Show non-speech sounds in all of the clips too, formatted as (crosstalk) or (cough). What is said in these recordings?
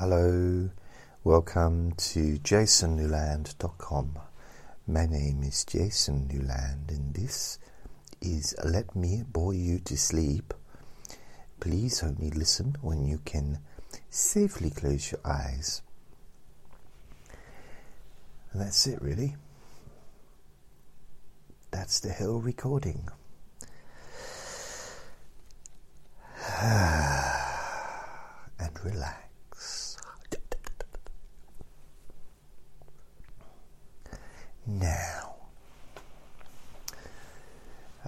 Hello, welcome to jasonnewland.com. My name is Jason Newland, and this is Let Me Bore You to Sleep. Please only listen when you can safely close your eyes. That's it, really. That's the whole recording. (sighs) and relax. Now,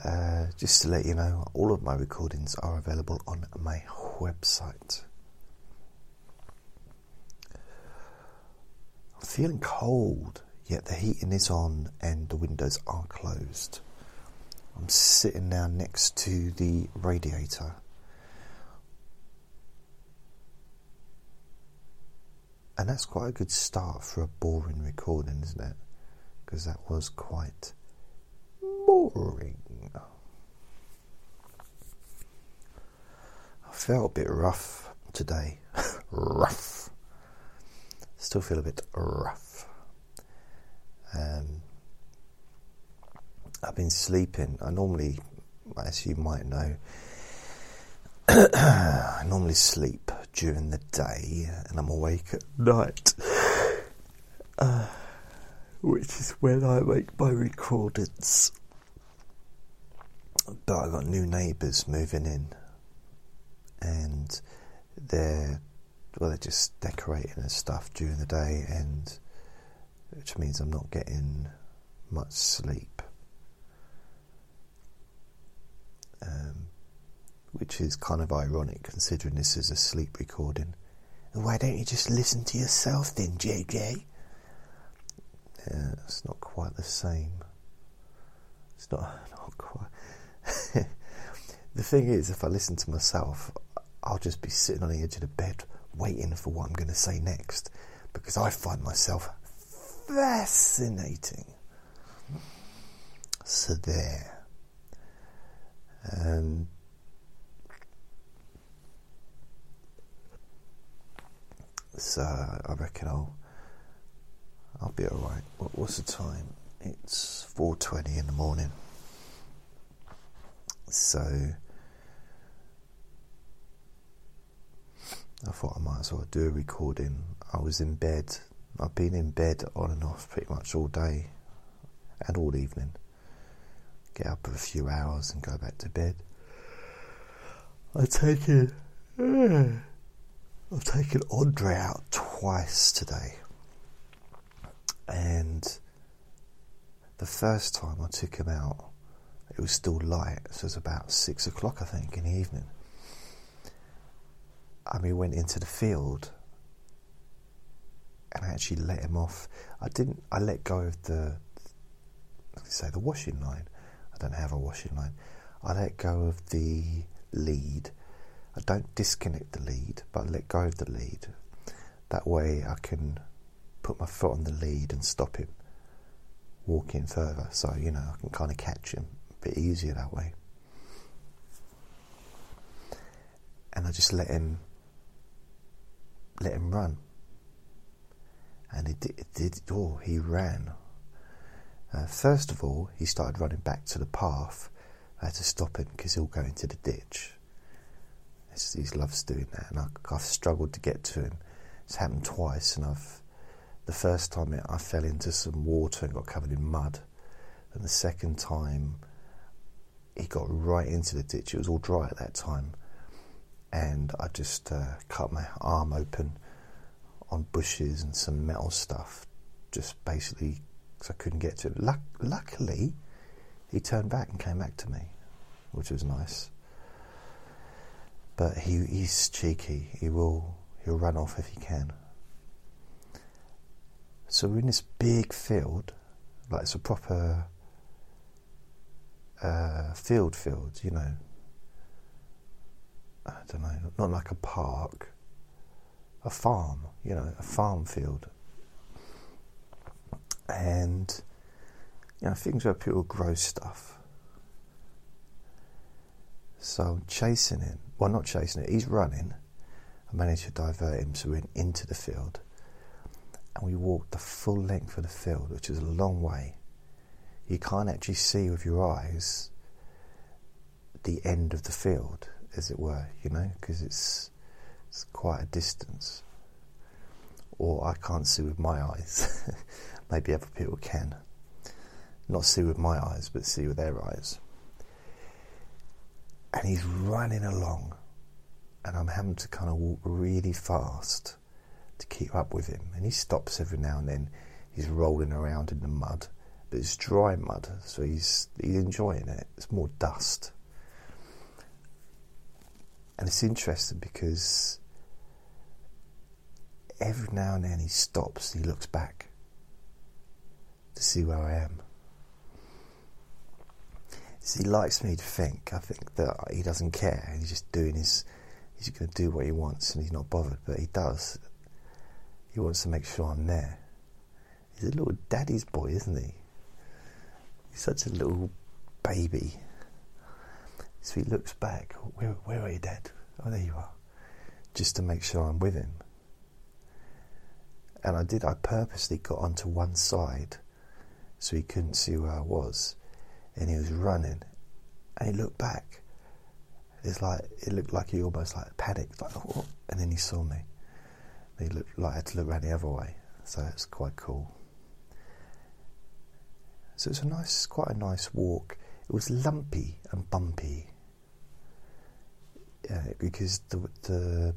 uh, just to let you know, all of my recordings are available on my website. I'm feeling cold, yet the heating is on and the windows are closed. I'm sitting now next to the radiator And that's quite a good start for a boring recording, isn't it? Because that was quite boring. I felt a bit rough today. (laughs) rough. Still feel a bit rough. Um, I've been sleeping. I normally, as you might know, (clears throat) I normally sleep during the day and I'm awake at night, (sighs) uh, which is when I make my recordings. But I got new neighbours moving in, and they're well, they're just decorating and stuff during the day, and which means I'm not getting much sleep. Um, which is kind of ironic considering this is a sleep recording. Why don't you just listen to yourself then, JJ? Yeah, it's not quite the same. It's not, (laughs) not quite. (laughs) the thing is, if I listen to myself, I'll just be sitting on the edge of the bed waiting for what I'm going to say next because I find myself fascinating. So there. Um, So I reckon I'll I'll be all right. What, what's the time? It's four twenty in the morning. So I thought I might as well do a recording. I was in bed. I've been in bed on and off pretty much all day and all evening. Get up for a few hours and go back to bed. I take it. I've taken Andre out twice today. And the first time I took him out, it was still light, so it was about six o'clock, I think, in the evening. And we went into the field and I actually let him off. I didn't, I let go of the, say, the washing line. I don't have a washing line. I let go of the lead I don't disconnect the lead, but I let go of the lead. That way I can put my foot on the lead and stop him walking further. So, you know, I can kind of catch him a bit easier that way. And I just let him let him run. And he did, did oh, he ran. Uh, first of all, he started running back to the path. I had to stop him because he'll go into the ditch. He loves doing that, and I, have struggled to get to him. It's happened twice, and I've the first time I fell into some water and got covered in mud, and the second time he got right into the ditch. It was all dry at that time, and I just uh, cut my arm open on bushes and some metal stuff, just basically because I couldn't get to it. Luck- luckily, he turned back and came back to me, which was nice but he, he's cheeky. He will he'll run off if he can. So we're in this big field, like it's a proper uh, field field, you know. I don't know, not like a park, a farm, you know, a farm field. And you know, things where people grow stuff. So I'm chasing him well, not chasing it, he's running. I managed to divert him so we went into the field and we walked the full length of the field, which is a long way. You can't actually see with your eyes the end of the field, as it were, you know, because it's, it's quite a distance. Or I can't see with my eyes. (laughs) Maybe other people can. Not see with my eyes, but see with their eyes. And he's running along, and I'm having to kind of walk really fast to keep up with him. And he stops every now and then. He's rolling around in the mud, but it's dry mud, so he's he's enjoying it. It's more dust, and it's interesting because every now and then he stops. He looks back to see where I am. He likes me to think. I think that he doesn't care. He's just doing his. He's going to do what he wants, and he's not bothered. But he does. He wants to make sure I'm there. He's a little daddy's boy, isn't he? He's such a little baby. So he looks back. Where, where are you, Dad? Oh, there you are. Just to make sure I'm with him. And I did. I purposely got onto one side so he couldn't see where I was. And he was running. And he looked back. It's like it looked like he almost like panicked, like oh, and then he saw me. He looked like I had to look around the other way, so it's quite cool. So it's a nice, quite a nice walk. It was lumpy and bumpy because the, the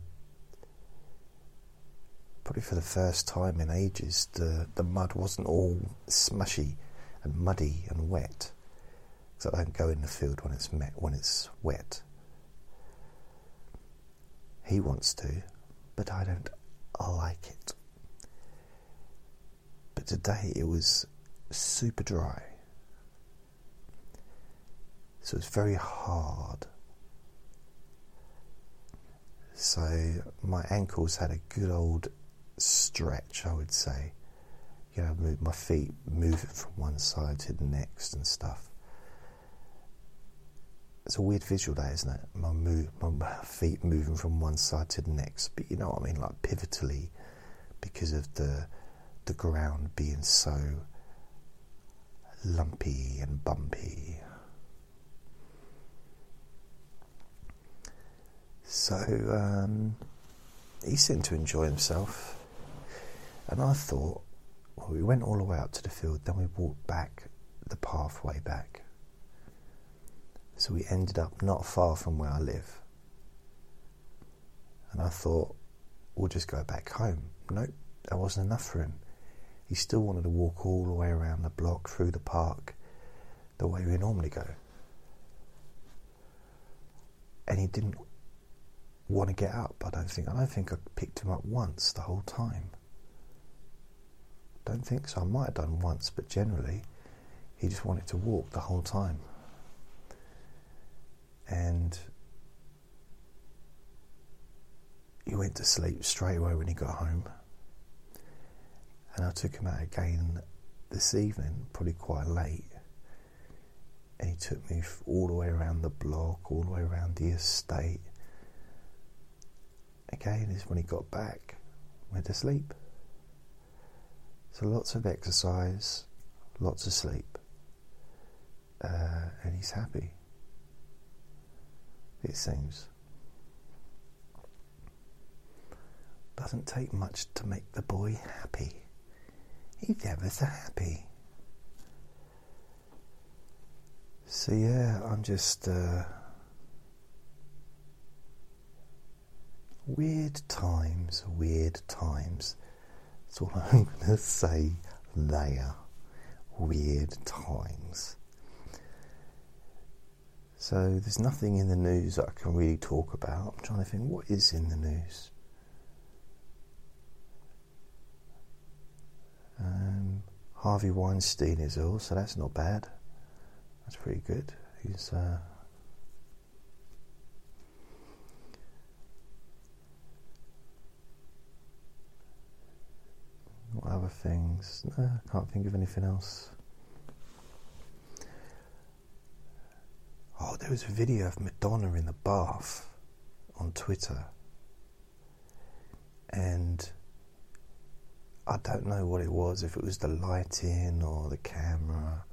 probably for the first time in ages the the mud wasn't all smushy and muddy and wet. So I don't go in the field when it's met, when it's wet. He wants to, but I don't like it. But today it was super dry. So it's very hard. So my ankles had a good old stretch, I would say. You know, move my feet moving from one side to the next and stuff. It's a weird visual, that isn't it? My move, my feet moving from one side to the next, but you know what I mean, like pivotally, because of the the ground being so lumpy and bumpy. So um, he seemed to enjoy himself, and I thought, well, we went all the way out to the field, then we walked back the pathway back so we ended up not far from where I live. And I thought, we'll just go back home. Nope, that wasn't enough for him. He still wanted to walk all the way around the block, through the park, the way we normally go. And he didn't want to get up, I don't think. I don't think I picked him up once the whole time. Don't think so. I might have done once, but generally, he just wanted to walk the whole time and he went to sleep straight away when he got home. And I took him out again this evening, probably quite late. And he took me all the way around the block, all the way around the estate. Again, is when he got back, went to sleep. So lots of exercise, lots of sleep, uh, and he's happy it seems. Doesn't take much to make the boy happy. He's ever so happy. So, yeah, I'm just. Uh, weird times, weird times. That's all (laughs) I'm going to say there. Weird times. So there's nothing in the news that I can really talk about. I'm trying to think what is in the news. Um, Harvey Weinstein is ill, so that's not bad. That's pretty good. He's uh, what other things? No, I can't think of anything else. Oh, there was a video of Madonna in the bath on Twitter. and I don't know what it was, if it was the lighting or the camera,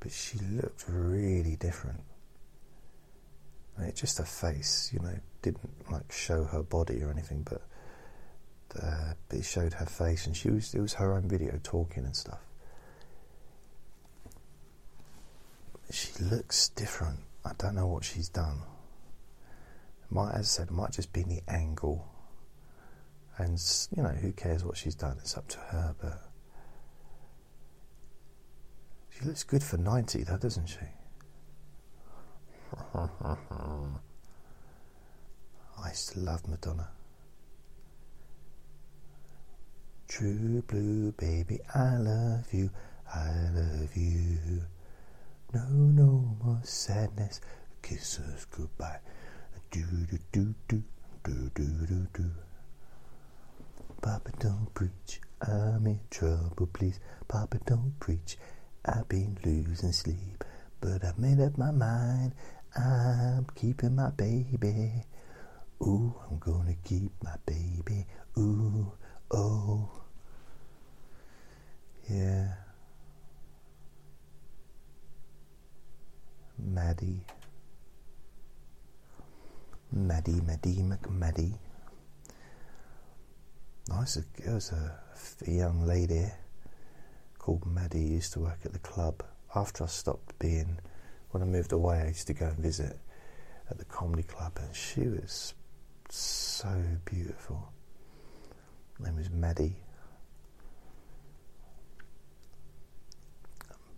but she looked really different. And it just her face, you know, didn't like show her body or anything, but uh, it showed her face, and she was it was her own video talking and stuff. She looks different. I don't know what she's done. might, as I said, might just be the angle. And you know who cares what she's done? It's up to her but she looks good for 90 though doesn't she? (laughs) I used to love Madonna. True blue baby I love you I love you no, no more sadness. Kiss us goodbye. Do do do do do do do do. Papa, don't preach. I'm in trouble, please. Papa, don't preach. I've been losing sleep, but I've made up my mind. I'm keeping my baby. Ooh, I'm gonna keep my baby. Ooh, oh. Yeah. Maddie. Maddie, Maddie, McMaddie nice. There was a, a young lady called Maddie used to work at the club. After I stopped being, when I moved away, I used to go and visit at the comedy club, and she was so beautiful. Her name was Maddie.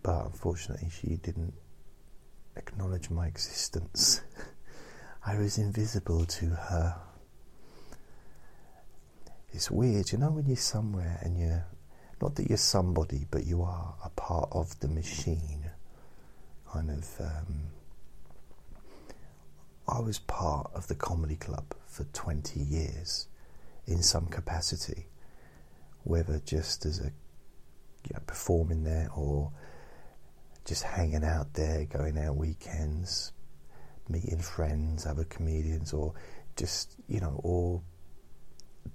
But unfortunately, she didn't acknowledge my existence. (laughs) I was invisible to her it's weird, you know, when you're somewhere and you're not that you're somebody, but you are a part of the machine. Kind of, um, I was part of the comedy club for 20 years in some capacity, whether just as a you know, performing there or just hanging out there, going out weekends, meeting friends, other comedians, or just you know, or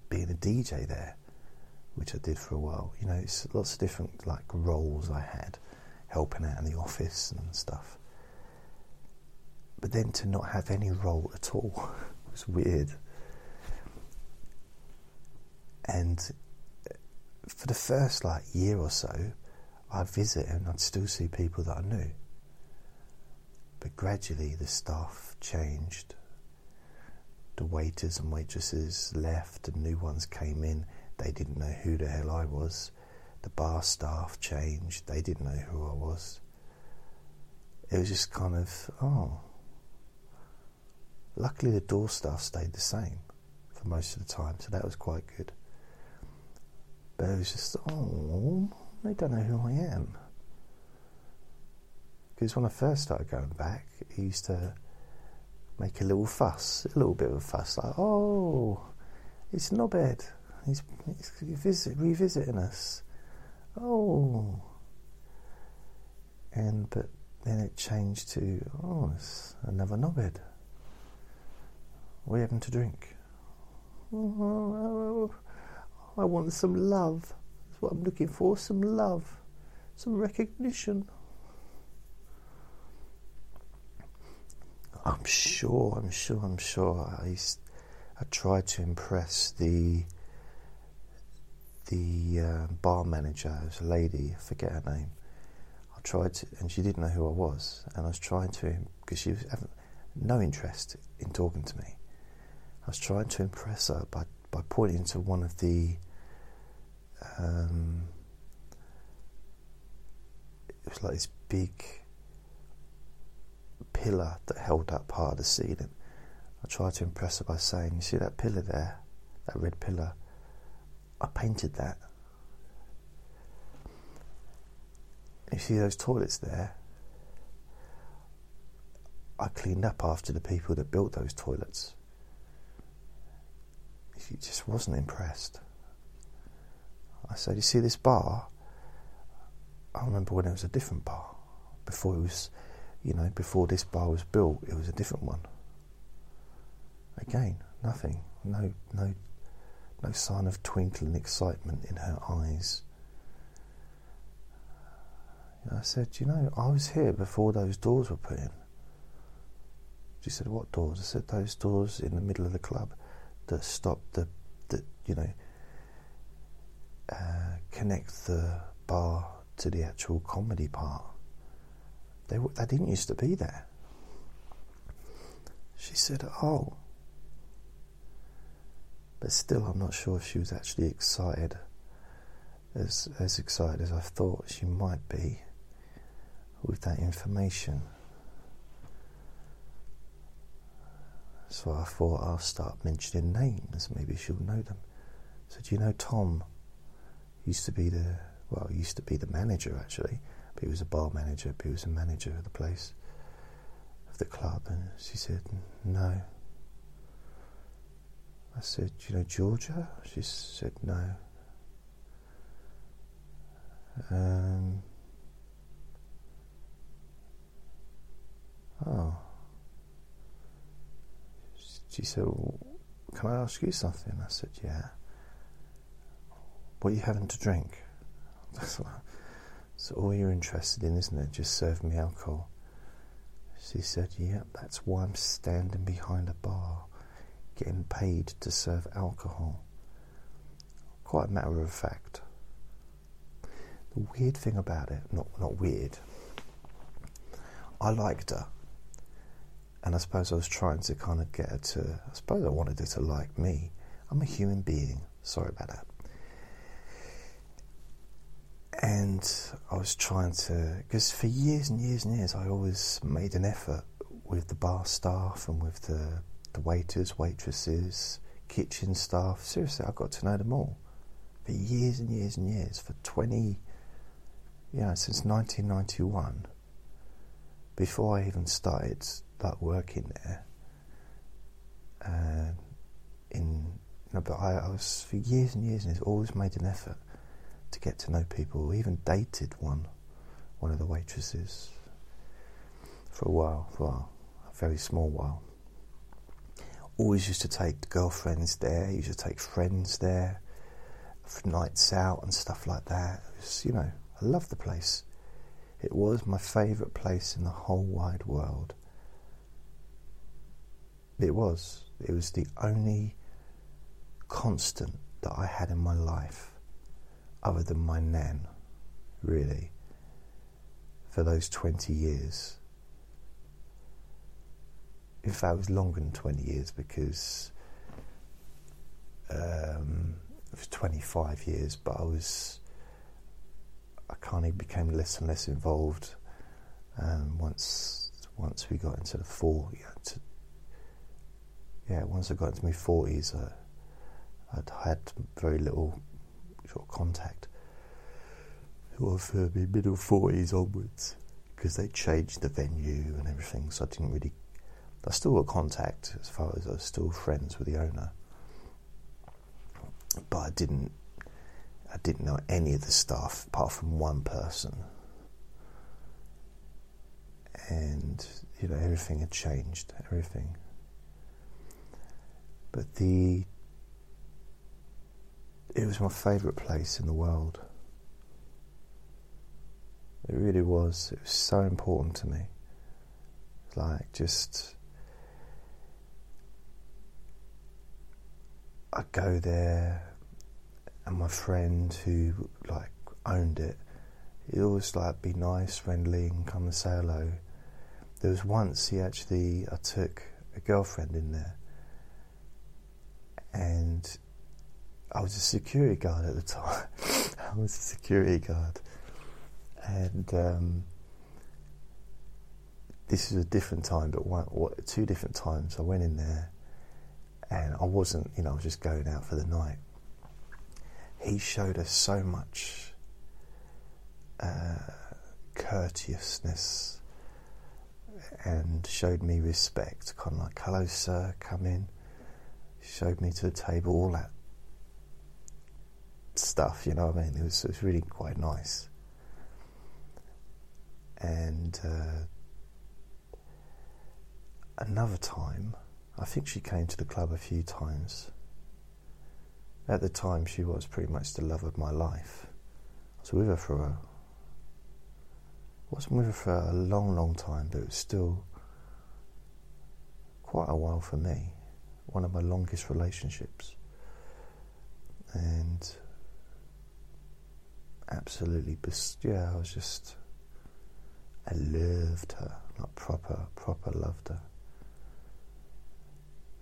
being a DJ there, which I did for a while. You know, it's lots of different like roles I had, helping out in the office and stuff. But then to not have any role at all (laughs) was weird. And for the first like year or so, I'd visit and I'd still see people that I knew. But gradually the staff changed the waiters and waitresses left and new ones came in. They didn't know who the hell I was. The bar staff changed. They didn't know who I was. It was just kind of, oh. Luckily, the door staff stayed the same for most of the time, so that was quite good. But it was just, oh, they don't know who I am. Because when I first started going back, he used to make a little fuss, a little bit of a fuss, like, oh, it's not bad. He's, he's visit, revisiting us. Oh. And, but then it changed to, oh, it's another knobhead. What are you having to drink? Oh, I want some love. That's what I'm looking for, some love, some recognition. I'm sure, I'm sure, I'm sure. I, I tried to impress the the uh, bar manager, it was a lady, I forget her name. I tried to, and she didn't know who I was, and I was trying to, because she was having no interest in talking to me. I was trying to impress her by, by pointing to one of the um, it was like this big pillar that held up part of the ceiling. I tried to impress her by saying, You see that pillar there? That red pillar? I painted that. You see those toilets there? I cleaned up after the people that built those toilets. She just wasn't impressed. I said, You see this bar? I remember when it was a different bar, before it was you know, before this bar was built, it was a different one. Again, nothing, no, no, no sign of twinkling excitement in her eyes. I said, You know, I was here before those doors were put in. She said, What doors? I said, Those doors in the middle of the club that stop the, the you know, uh, connect the bar to the actual comedy part. They, they didn't used to be there. She said, Oh. But still, I'm not sure if she was actually excited, as, as excited as I thought she might be with that information. So I thought I'll start mentioning names, maybe she'll know them. So do you know Tom? Used to be the well, used to be the manager actually, but he was a bar manager, but he was a manager of the place of the club and she said, No. I said, you know Georgia? She said no. Um Oh. She said, well, Can I ask you something? I said, Yeah. What are you having to drink? (laughs) That's all you're interested in, isn't it? Just serve me alcohol. She said, Yep, that's why I'm standing behind a bar, getting paid to serve alcohol. Quite a matter of fact. The weird thing about it, not, not weird, I liked her. And I suppose I was trying to kind of get her to, I suppose I wanted her to like me. I'm a human being. Sorry about that. And I was trying to, because for years and years and years, I always made an effort with the bar staff and with the, the waiters, waitresses, kitchen staff. Seriously, I got to know them all for years and years and years. For 20, yeah, since 1991, before I even started that working there. Uh, in you know, but I, I, was for years and years and years always made an effort to get to know people. Even dated one, one of the waitresses for a while, for a, very small while. Always used to take girlfriends there. Used to take friends there for nights out and stuff like that. Was, you know, I loved the place. It was my favourite place in the whole wide world. It was. It was the only constant that I had in my life, other than my nan, really, for those 20 years. In fact, it was longer than 20 years because um, it was 25 years, but I was. I kind of became less and less involved um, once once we got into the four, yeah, to, yeah, once I got into my forties, uh, I'd had very little of contact. Well, for my middle forties onwards, because they changed the venue and everything, so I didn't really. I still got contact as far as I was still friends with the owner, but I didn't. I didn't know any of the staff apart from one person, and you know everything had changed. Everything but the it was my favourite place in the world. It really was. It was so important to me. Like just I'd go there and my friend who like owned it, he'd always like be nice, friendly and come and say hello. There was once he actually I took a girlfriend in there and I was a security guard at the time. (laughs) I was a security guard, and um, this is a different time, but one, two different times I went in there, and I wasn't, you know, I was just going out for the night. He showed us so much uh, courteousness and showed me respect, kind of like, "Hello, sir, come in." showed me to the table, all that stuff, you know what I mean? It was, it was really quite nice. And uh, another time, I think she came to the club a few times. at the time, she was pretty much the love of my life. I was with her for a wasn't with her for a long, long time, but it was still quite a while for me. One of my longest relationships. And absolutely, yeah, I was just, I loved her, like proper, proper loved her.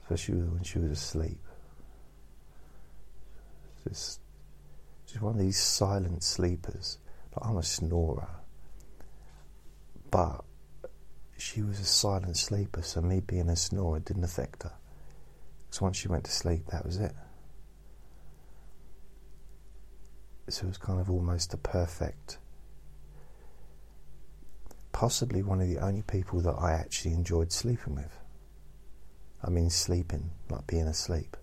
Especially when she was asleep. Just, just one of these silent sleepers. Like I'm a snorer but she was a silent sleeper, so me being a snorer didn't affect her. Because once she went to sleep, that was it. So it was kind of almost a perfect, possibly one of the only people that I actually enjoyed sleeping with. I mean, sleeping, like being asleep.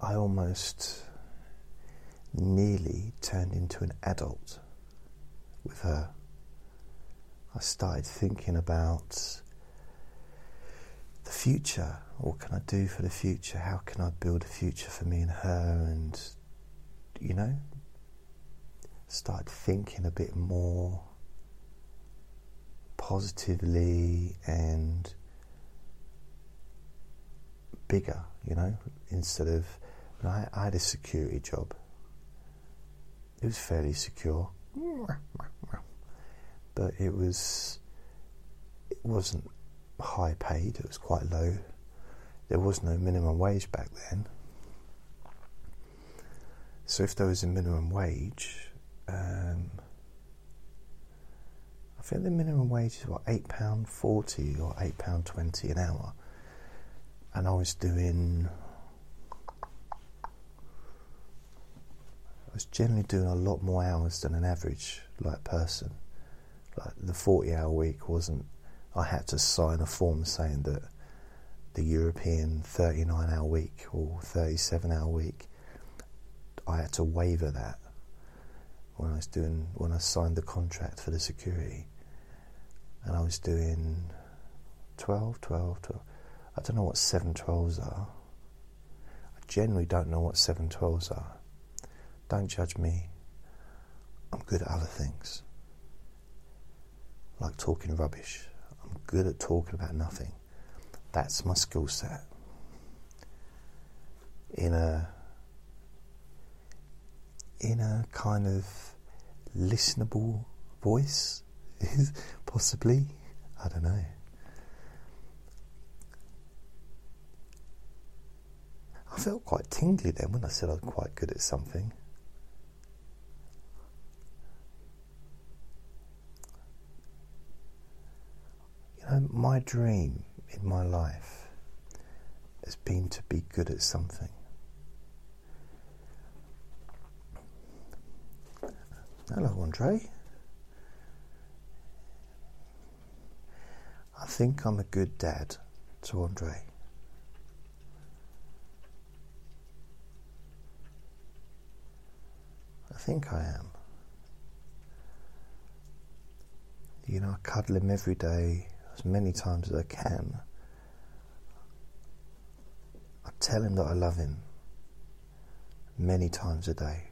I almost nearly turned into an adult with her. I started thinking about the future. What can I do for the future? How can I build a future for me and her? And, you know, start thinking a bit more positively and bigger, you know, instead of. I, I had a security job it was fairly secure, but it was it wasn't high paid. It was quite low. There was no minimum wage back then. So if there was a minimum wage, um, I think the minimum wage is what eight pound forty or eight pound twenty an hour, and I was doing I was generally doing a lot more hours than an average like person. Like the forty-hour week wasn't. I had to sign a form saying that the European thirty-nine-hour week or thirty-seven-hour week. I had to waiver that when I was doing when I signed the contract for the security, and I was doing 12, 12, 12. I don't know what seven twelves are. I generally don't know what seven twelves are. Don't judge me. I'm good at other things. Like talking rubbish. I'm good at talking about nothing. That's my skill set. In a in a kind of listenable voice, (laughs) possibly. I don't know. I felt quite tingly then when I said I'm quite good at something. You know, my dream my life has been to be good at something. Hello, Andre. I think I'm a good dad to Andre. I think I am. You know, I cuddle him every day as many times as I can. Tell him that I love him many times a day.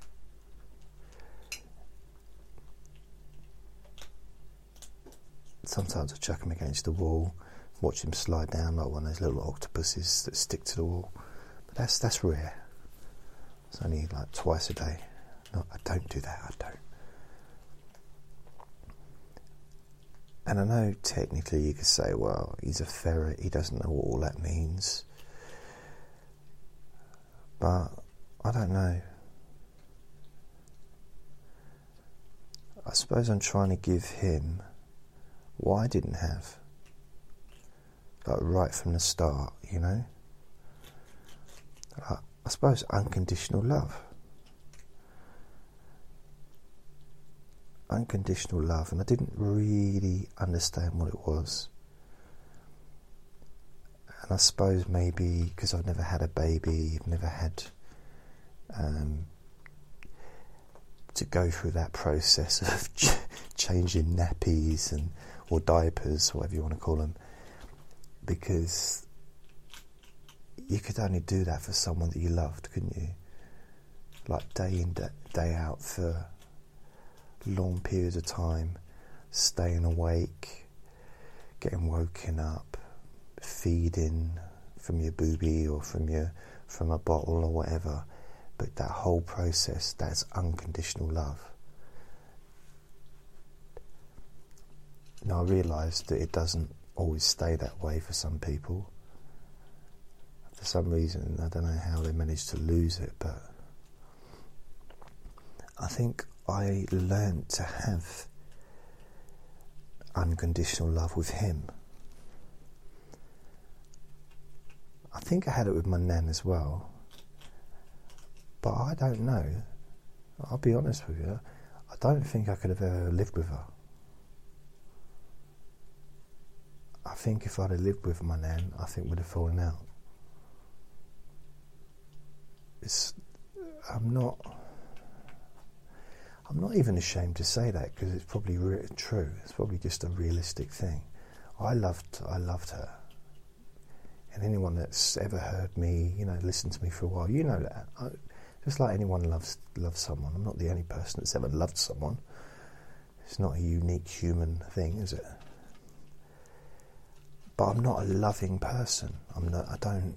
Sometimes I chuck him against the wall, watch him slide down like one of those little octopuses that stick to the wall. But that's that's rare. It's only like twice a day. No, I don't do that. I don't. And I know technically you could say, well, he's a ferret, he doesn't know what all that means. But I don't know. I suppose I'm trying to give him what I didn't have. Like right from the start, you know? I, I suppose unconditional love. unconditional love, and I didn't really understand what it was. I suppose maybe because I've never had a baby, I've never had um, to go through that process of (laughs) ch- changing nappies and or diapers, whatever you want to call them. because you could only do that for someone that you loved, couldn't you? Like day in, day out for long periods of time, staying awake, getting woken up, feeding from your booby or from your from a bottle or whatever. But that whole process, that's unconditional love. Now I realise that it doesn't always stay that way for some people. For some reason, I don't know how they managed to lose it, but I think I learned to have unconditional love with him. I think I had it with my nan as well, but I don't know. I'll be honest with you, I don't think I could have ever lived with her. I think if I'd have lived with my nan, I think we'd have fallen out. It's, I'm not. I'm not even ashamed to say that because it's probably re- true. It's probably just a realistic thing. I loved, I loved her, and anyone that's ever heard me, you know, listened to me for a while, you know that. I, just like anyone loves loves someone, I'm not the only person that's ever loved someone. It's not a unique human thing, is it? But I'm not a loving person. I'm not. I don't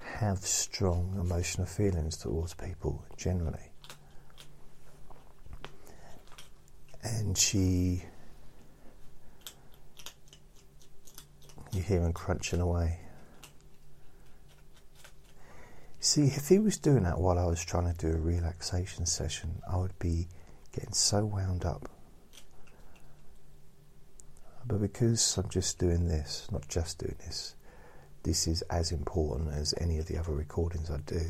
have strong emotional feelings towards people generally. And she, you hear him crunching away. See, if he was doing that while I was trying to do a relaxation session, I would be getting so wound up. But because I'm just doing this, not just doing this, this is as important as any of the other recordings I do.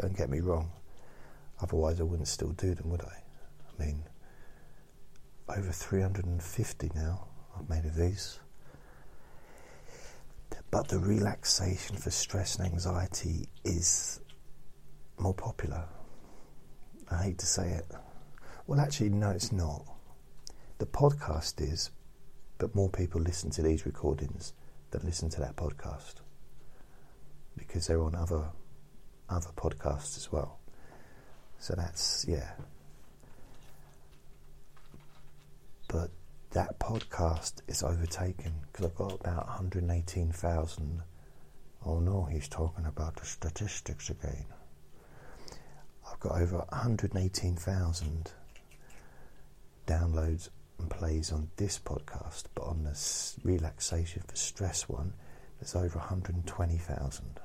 Don't get me wrong. Otherwise, I wouldn't still do them, would I? I mean, over 350 now I've made of these. But the relaxation for stress and anxiety is more popular. I hate to say it. Well, actually, no, it's not. The podcast is, but more people listen to these recordings than listen to that podcast because they're on other other podcasts as well. So that's yeah. But that podcast is overtaken because I've got about 118,000. Oh no, he's talking about the statistics again. I've got over 118,000 downloads and plays on this podcast, but on the relaxation for stress one, there's over 120,000.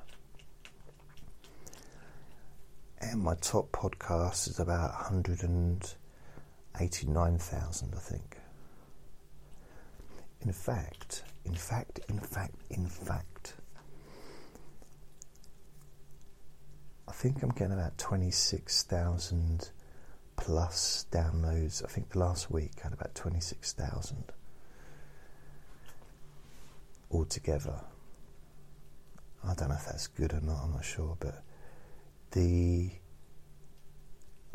And my top podcast is about 189,000, I think. In fact, in fact, in fact, in fact, I think I'm getting about 26,000 plus downloads. I think the last week I had about 26,000 altogether. I don't know if that's good or not, I'm not sure, but the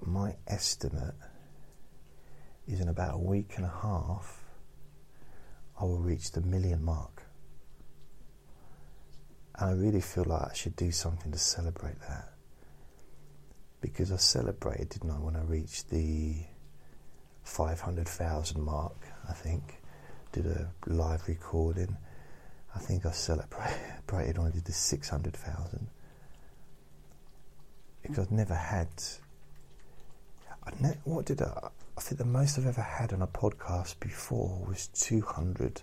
my estimate is in about a week and a half I will reach the million mark. And I really feel like I should do something to celebrate that because I celebrated, didn't I, when I reached the 500,000 mark, I think. Did a live recording. I think I celebrated when (laughs) I did the 600,000 because I've never had. I what did I? I think the most I've ever had on a podcast before was 200,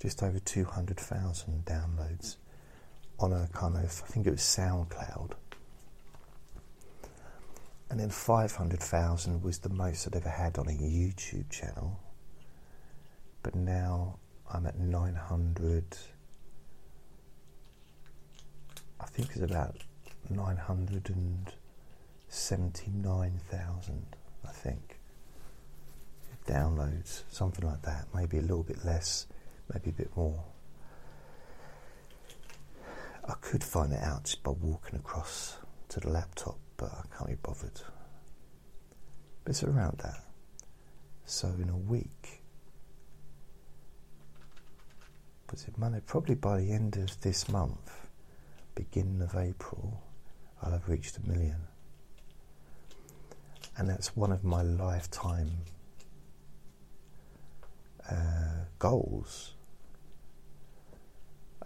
just over 200,000 downloads on a kind of, I think it was SoundCloud. And then 500,000 was the most I'd ever had on a YouTube channel. But now I'm at 900. I think it's about 979,000, I think. Downloads, something like that. Maybe a little bit less, maybe a bit more. I could find it out just by walking across to the laptop but I can't be bothered. But it's around that. So in a week, was it Monday? Probably by the end of this month, beginning of April, I'll have reached a million. And that's one of my lifetime uh, goals.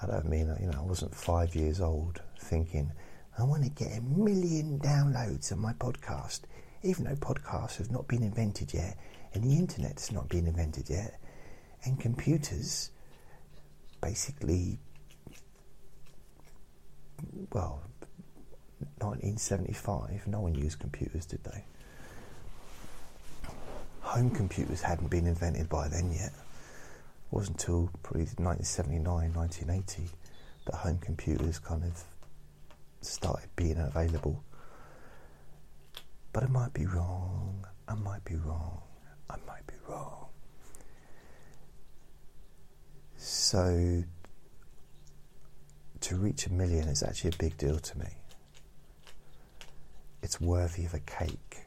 I don't mean, you know, I wasn't five years old thinking, I want to get a million downloads of my podcast, even though podcasts have not been invented yet, and the internet's not been invented yet, and computers basically, well, 1975, no one used computers, did they? Home computers hadn't been invented by then yet. It wasn't until probably 1979, 1980 that home computers kind of started being available. But I might be wrong. I might be wrong. I might be wrong. So, to reach a million is actually a big deal to me. It's worthy of a cake.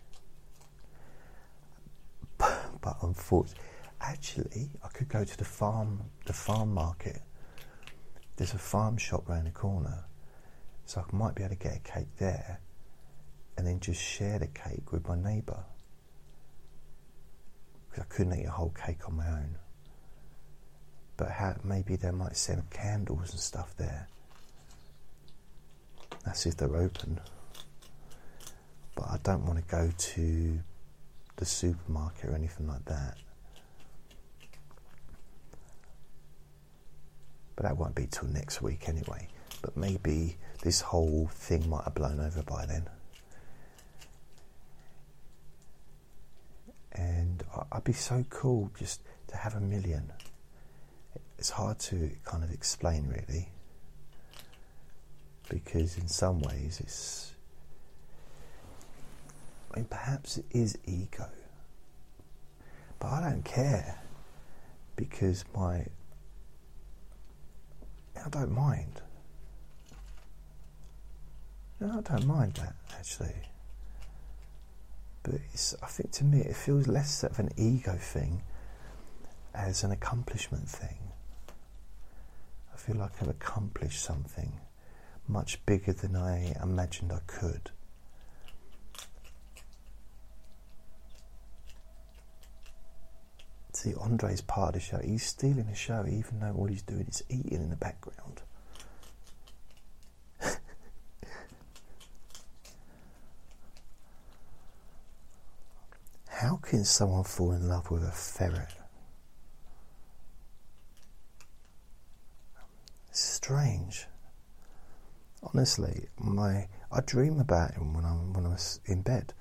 But unfortunately, actually, I could go to the farm, the farm market. There's a farm shop round the corner, so I might be able to get a cake there, and then just share the cake with my neighbour. Because I couldn't eat a whole cake on my own. But how, maybe they might sell candles and stuff there. That's if they're open. But I don't want to go to the supermarket or anything like that. But that won't be till next week anyway. But maybe this whole thing might have blown over by then. And I'd be so cool just to have a million. It's hard to kind of explain, really, because in some ways it's. I mean, perhaps it is ego, but I don't care because my. I don't mind. No, I don't mind that actually. But I think to me it feels less of an ego thing as an accomplishment thing. I feel like I've accomplished something much bigger than I imagined I could. See, Andre's part of the show. He's stealing the show, even though all he's doing is eating in the background. How can someone fall in love with a ferret? Strange. Honestly, my I dream about him when I'm when I'm in bed.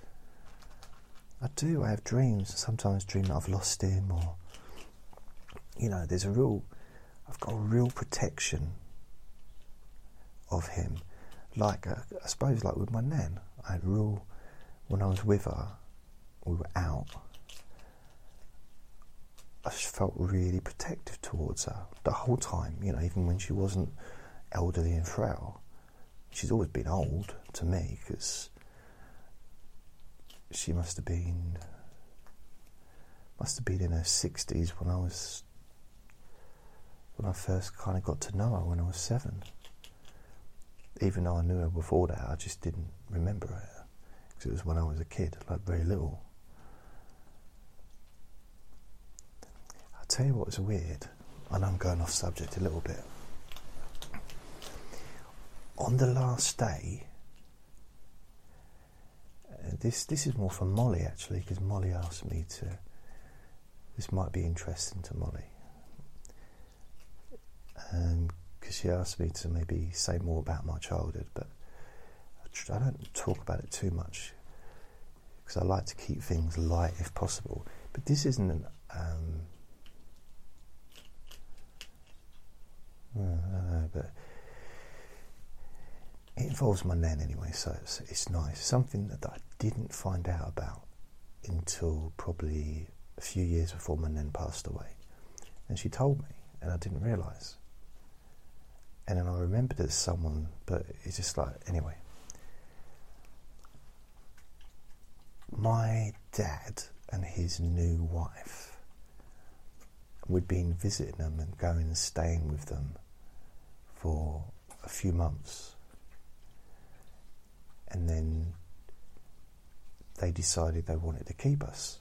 I do. I have dreams. Sometimes dream that I've lost him, or you know, there's a real. I've got a real protection of him. Like uh, I suppose, like with my nan, I had real. When I was with her, we were out. I just felt really protective towards her the whole time. You know, even when she wasn't elderly and frail, she's always been old to me because she must have been must have been in her sixties when I was when I first kind of got to know her when I was seven. Even though I knew her before that, I just didn't remember her because it was when I was a kid, like very little. I'll tell you what was weird. and I'm going off subject a little bit. On the last day, this this is more for Molly actually, because Molly asked me to. This might be interesting to Molly, because she asked me to maybe say more about my childhood, but I don't talk about it too much because I like to keep things light if possible. But this isn't an. Um, I don't know, but it involves my nan anyway, so it's, it's nice. Something that I didn't find out about until probably a few years before my nan passed away. And she told me, and I didn't realise. And then I remembered as someone, but it's just like, anyway. My dad and his new wife we'd been visiting them and going and staying with them for a few months. And then they decided they wanted to keep us,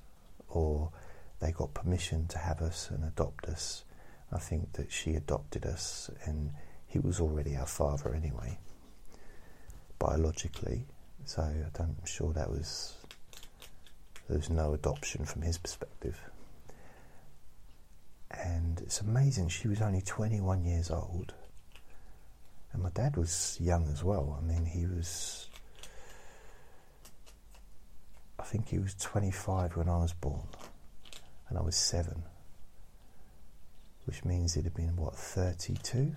or they got permission to have us and adopt us. I think that she adopted us, and he was already our father anyway, biologically. So I'm sure that was there was no adoption from his perspective. And it's amazing. She was only 21 years old, and my dad was young as well. I mean, he was I think he was 25 when I was born, and I was seven, which means he'd have been, what, 32?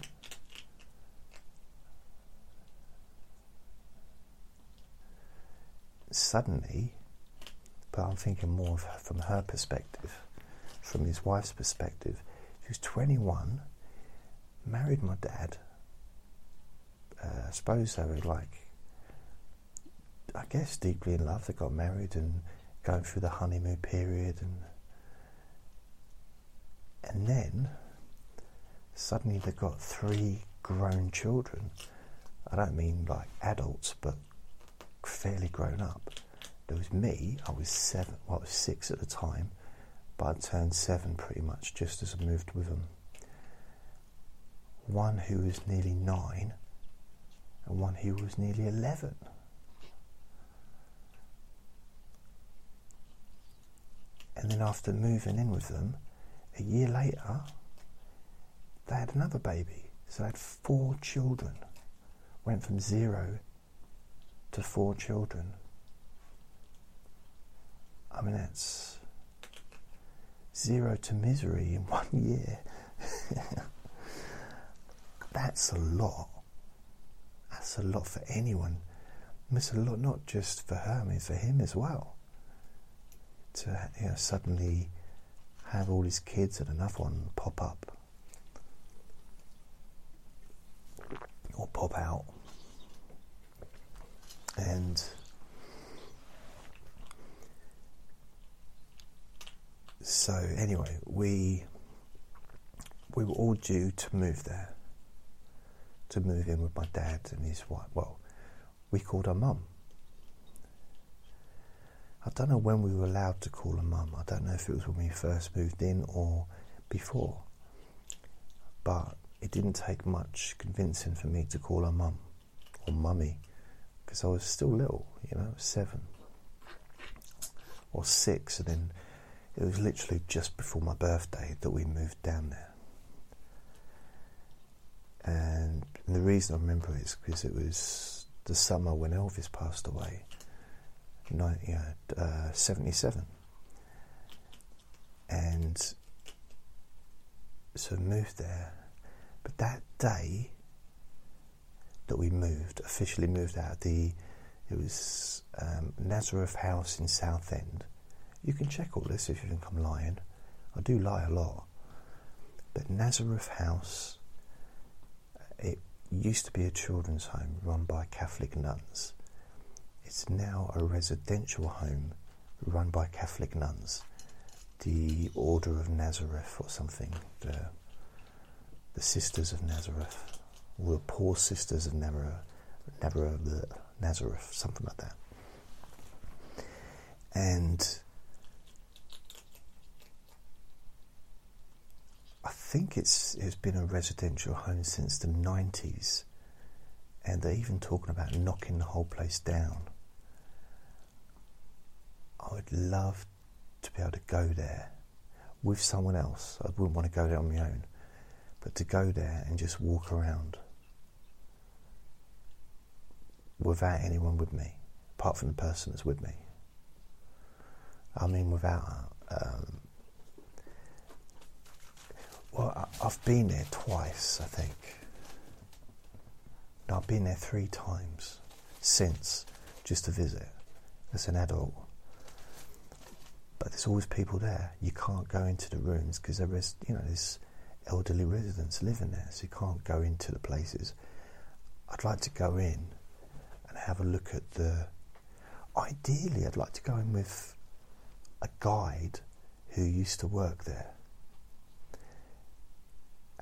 Suddenly, but I'm thinking more from her perspective, from his wife's perspective. She was 21, married my dad. Uh, I suppose they were like I guess, deeply in love. They got married and going through the honeymoon period, and and then suddenly they got three grown children. I don't mean like adults, but fairly grown up. There was me. I was seven. Well, I was six at the time, but I turned seven pretty much just as I moved with them. One who was nearly nine, and one who was nearly eleven. And then after moving in with them, a year later, they had another baby. So they had four children. Went from zero to four children. I mean, that's zero to misery in (laughs) one year. that's a lot. That's a lot for anyone. It's a lot not just for her, I mean for him as well to you know, suddenly have all his kids and another one pop up or pop out. And so anyway, we we were all due to move there, to move in with my dad and his wife. Well, we called our mum I don't know when we were allowed to call her mum. I don't know if it was when we first moved in or before. But it didn't take much convincing for me to call her mum or mummy because I was still little, you know, seven or six, and then it was literally just before my birthday that we moved down there. And the reason I remember it is because it was the summer when Elvis passed away yeah, uh, 77. And so moved there. But that day that we moved, officially moved out, the it was um, Nazareth House in Southend. You can check all this if you think I'm lying. I do lie a lot. But Nazareth House, it used to be a children's home run by Catholic nuns. It's now a residential home run by Catholic nuns, the Order of Nazareth or something, the, the Sisters of Nazareth, or the Poor Sisters of Nazareth, Nazareth, something like that. And I think it's it's been a residential home since the 90s, and they're even talking about knocking the whole place down. I would love to be able to go there with someone else. I wouldn't want to go there on my own, but to go there and just walk around without anyone with me, apart from the person that's with me. I mean, without. Um, well, I've been there twice, I think. No, I've been there three times since just to visit as an adult but there's always people there. You can't go into the rooms because there is, you know, there's elderly residents living there, so you can't go into the places. I'd like to go in and have a look at the. Ideally, I'd like to go in with a guide who used to work there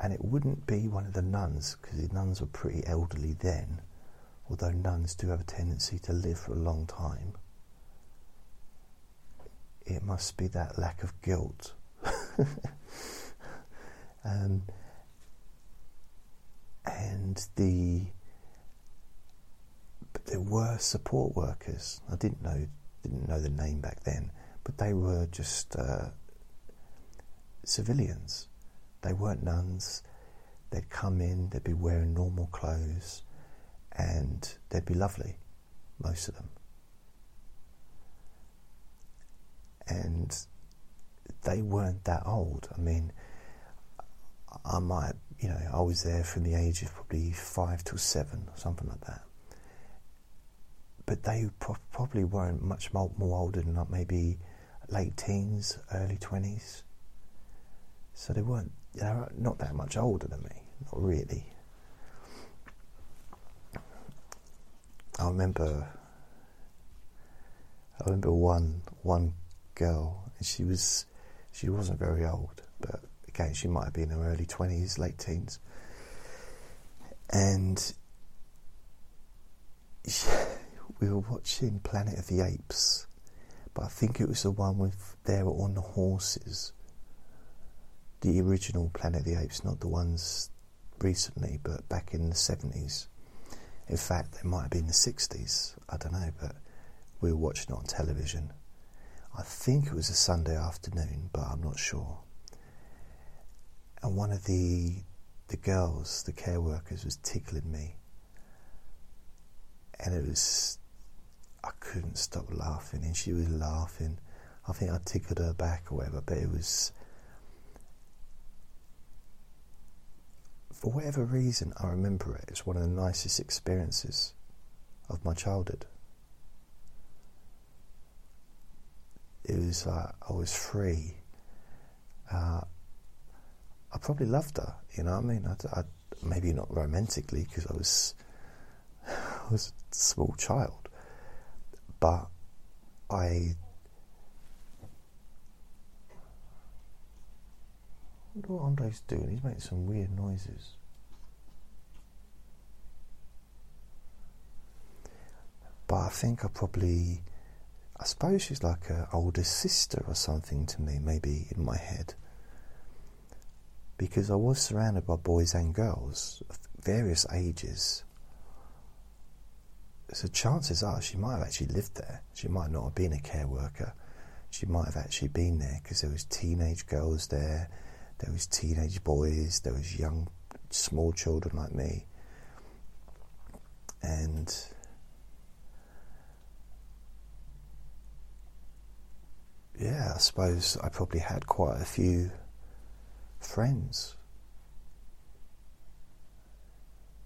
and it wouldn't be one of the nuns because the nuns were pretty elderly then, although nuns do have a tendency to live for a long time. It must be that lack of guilt. (laughs) um, and the but there were support workers. I didn't know didn't know the name back then, but they were just uh, civilians. They weren't nuns. They'd come in. They'd be wearing normal clothes, and they'd be lovely, most of them. And they weren't that old. I mean, I might, you know, I was there from the age of probably five to seven, something like that. But they pro- probably weren't much more, more older than like maybe late teens, early 20s. So they weren't, they're not that much older than me, not really. I remember, I remember one one girl, and she was, she wasn't very old, but again, she might have been in her early twenties, late teens, and she, (laughs) we were watching Planet of the Apes, but I think it was the one with they were on the horses. The original Planet of the Apes, not the ones recently, but back in the seventies. In fact, it might have been the sixties. I don't know, but we were watching it on television. I think it was a Sunday afternoon, but I'm not sure. And one of the the girls, the care workers, was tickling me, and it was I couldn't stop laughing, and she was laughing. I think I tickled her back or whatever, but it was. For whatever reason, I remember it. It's one of the nicest experiences of my childhood. It was like I was free. Uh, I probably loved her, you know what I mean? I, I, maybe not romantically because I was (laughs) I was a small child, but I. wonder what Andre's doing. He's making some weird noises. But I think I probably, I suppose she's like an older sister or something to me, maybe in my head. Because I was surrounded by boys and girls of various ages so chances are she might have actually lived there. She might not have been a care worker. She might have actually been there because there was teenage girls there, there was teenage boys, there was young, small children like me, and yeah, I suppose I probably had quite a few friends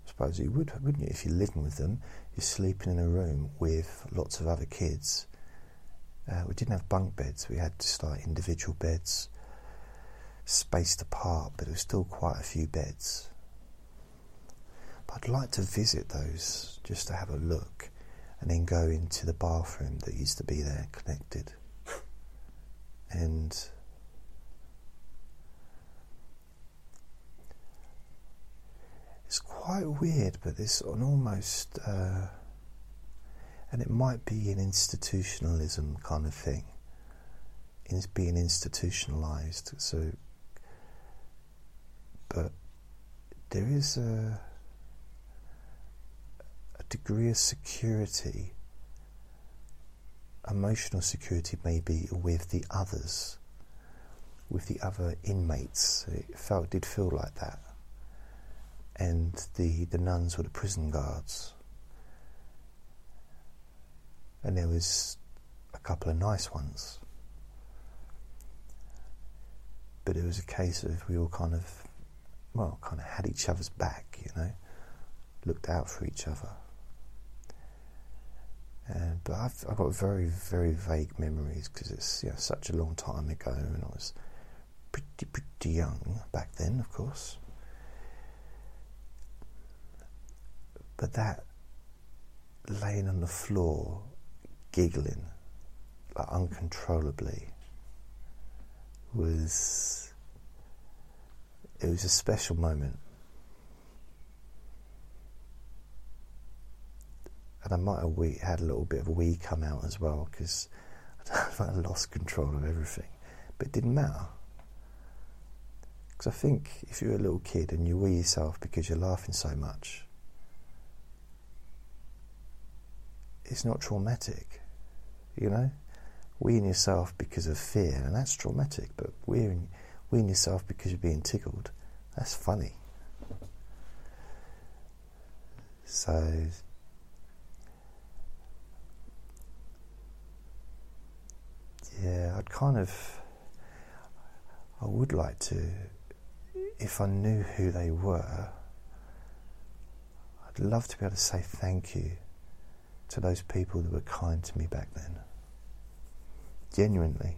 I suppose you would, wouldn't you? If you're living with them, you're sleeping in a room with lots of other kids. Uh, we didn't have bunk beds, we had just like individual beds spaced apart, but there was still quite a few beds. But I'd like to visit those just to have a look and then go into the bathroom that used to be there connected. And it's quite weird, but this an almost, uh, and it might be an institutionalism kind of thing. It's being institutionalized. So, but there is a a degree of security, emotional security, maybe with the others, with the other inmates. It felt did feel like that and the, the nuns were the prison guards. And there was a couple of nice ones. But it was a case of we all kind of, well, kind of had each other's back, you know, looked out for each other. But I've, I've got very, very vague memories because it's you know, such a long time ago and I was pretty, pretty young back then, of course. But that laying on the floor, giggling like uncontrollably, was it was a special moment. And I might have wee, had a little bit of wee come out as well because (laughs) I lost control of everything. But it didn't matter. Because I think if you're a little kid and you wee yourself because you're laughing so much, it's not traumatic, you know? Weeing yourself because of fear, and that's traumatic, but weeing, weeing yourself because you're being tickled, that's funny. So, yeah, I'd kind of, I would like to, if I knew who they were, I'd love to be able to say thank you to those people that were kind to me back then. Genuinely.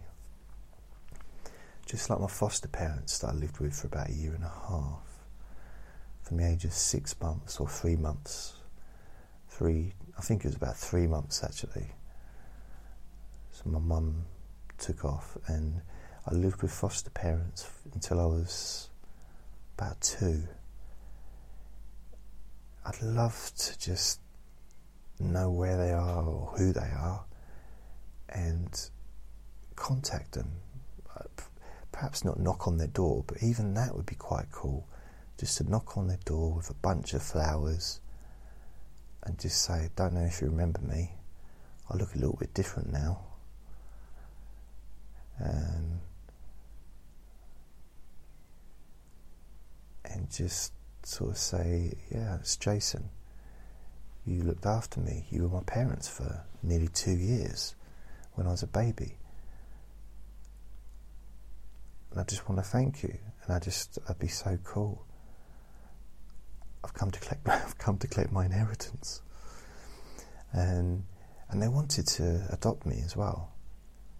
Just like my foster parents that I lived with for about a year and a half. From the age of six months or three months. Three, I think it was about three months actually. So my mum took off and I lived with foster parents until I was about two. I'd love to just know where they are or who they are and contact them. Uh, perhaps not knock on their door, but even that would be quite cool. Just to knock on their door with a bunch of flowers and just say, Don't know if you remember me. I look a little bit different now. And, and just sort of say, Yeah, it's Jason. You looked after me. You were my parents for nearly two years when I was a baby. And I just want to thank you. And I just, I'd be so cool. I've come to collect, (laughs) I've come to collect my inheritance. And, and they wanted to adopt me as well.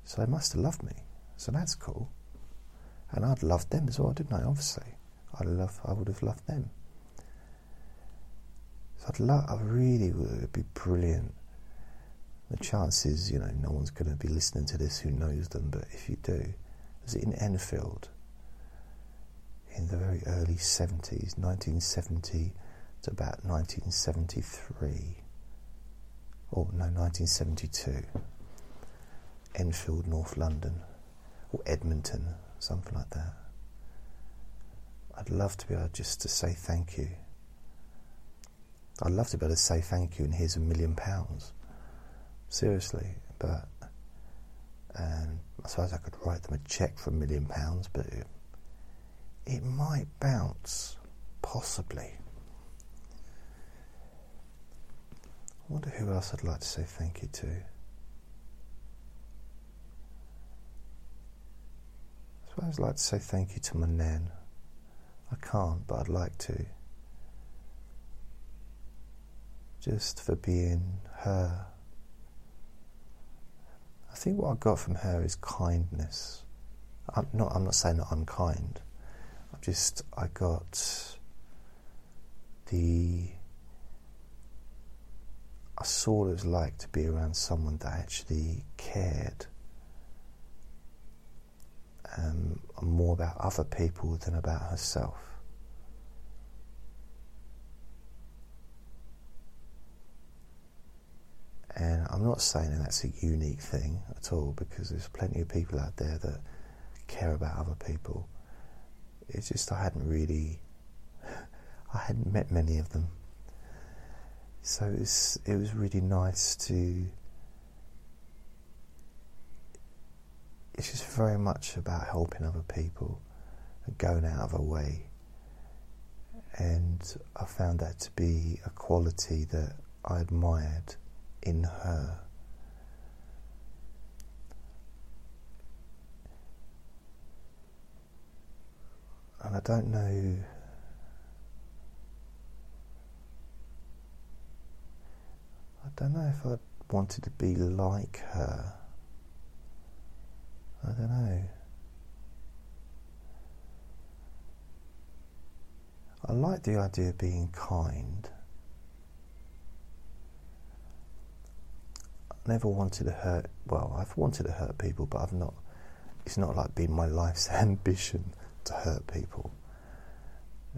So they must have loved me. So that's cool. And I'd loved them as well, didn't I? Obviously. I'd love, I would have loved them. So I'd love, I really would. It'd be brilliant. The chances, you know, no one's going to be listening to this who knows them, but if you do, was in Enfield in the very early 70s, 1970 to about 1973. Or, no, 1972. Enfield, North London. Or Edmonton, something like that. I'd love to be able just to say thank you I'd love to be able to say thank you and here's a million pounds. Seriously, but um, I suppose I could write them a cheque for a million pounds, but it, it might bounce, possibly. I wonder who else I'd like to say thank you to. I'd like to say thank you to my nan. I can't, but I'd like to just for being her. I think what I got from her is kindness. I'm not. I'm not saying that I'm kind. I just. I got the. I saw what it was like to be around someone that actually cared um, more about other people than about herself. And I'm not saying that that's a unique thing at all because there's plenty of people out there that care about other people. It's just I hadn't really, (laughs) I hadn't met many of them. So it was, it was really nice to. It's just very much about helping other people and going out of a way. And I found that to be a quality that I admired in her. And I don't know. I don't know if I wanted to be like her. I don't know. I like the idea of being kind. I never wanted to hurt. Well, I've wanted to hurt people, but I've not. It's not like been my life's (laughs) ambition to hurt people.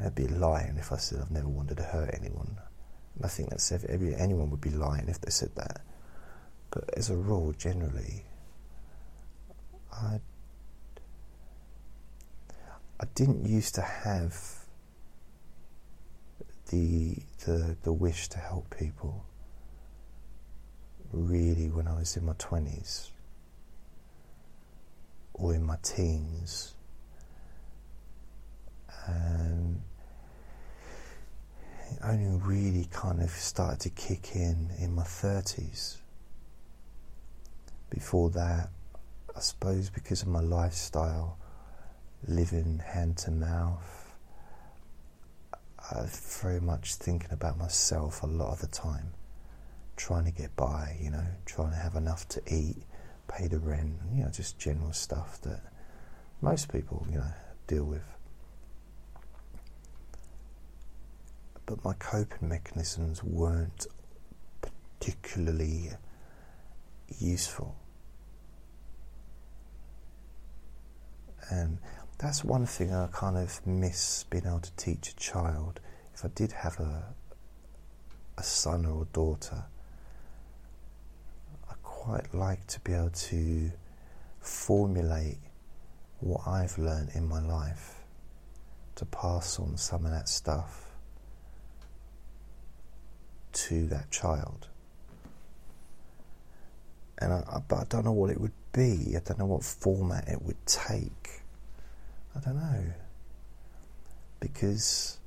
I'd be lying if I said I've never wanted to hurt anyone. I think that's every, anyone would be lying if they said that. But as a rule, generally, I I didn't used to have the the the wish to help people really when I was in my twenties or in my teens. And it only really kind of started to kick in in my 30s. Before that, I suppose because of my lifestyle, living hand to mouth, I was very much thinking about myself a lot of the time, trying to get by, you know, trying to have enough to eat, pay the rent, you know, just general stuff that most people, you know, deal with. But my coping mechanisms weren't particularly useful. And that's one thing I kind of miss being able to teach a child. If I did have a a son or a daughter, I quite like to be able to formulate what I've learned in my life to pass on some of that stuff to that child. And I, but I don't know what it would be. I don't know what format it would take. I don't know because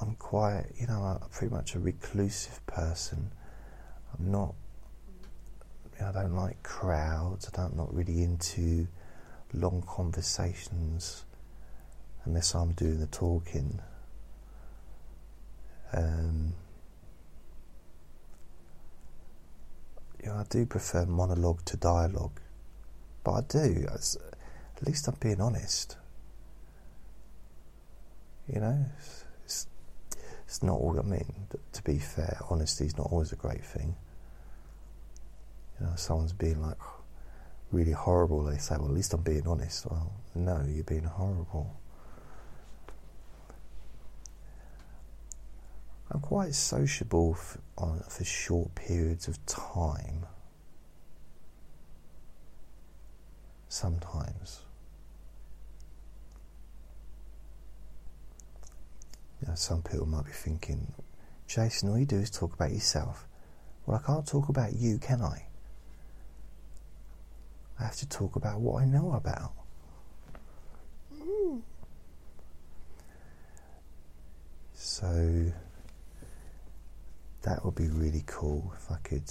I'm quite, you know, I'm pretty much a reclusive person. I'm not. I don't like crowds. I don't not really into long conversations unless I'm doing the talking. Um, you know, I do prefer monologue to dialogue, but I do. at least I'm being honest. You know, it's, it's, it's not all. I mean, to be fair, honesty is not always a great thing you know, someone's being like really horrible, they say, well, at least I'm being honest. Well, no, you're being horrible. I'm quite sociable for, on, for short periods of time. Sometimes. Some people might be thinking, Jason, all you do is talk about yourself. Well, I can't talk about you, can I? I have to talk about what I know about. So that would be really cool if I could.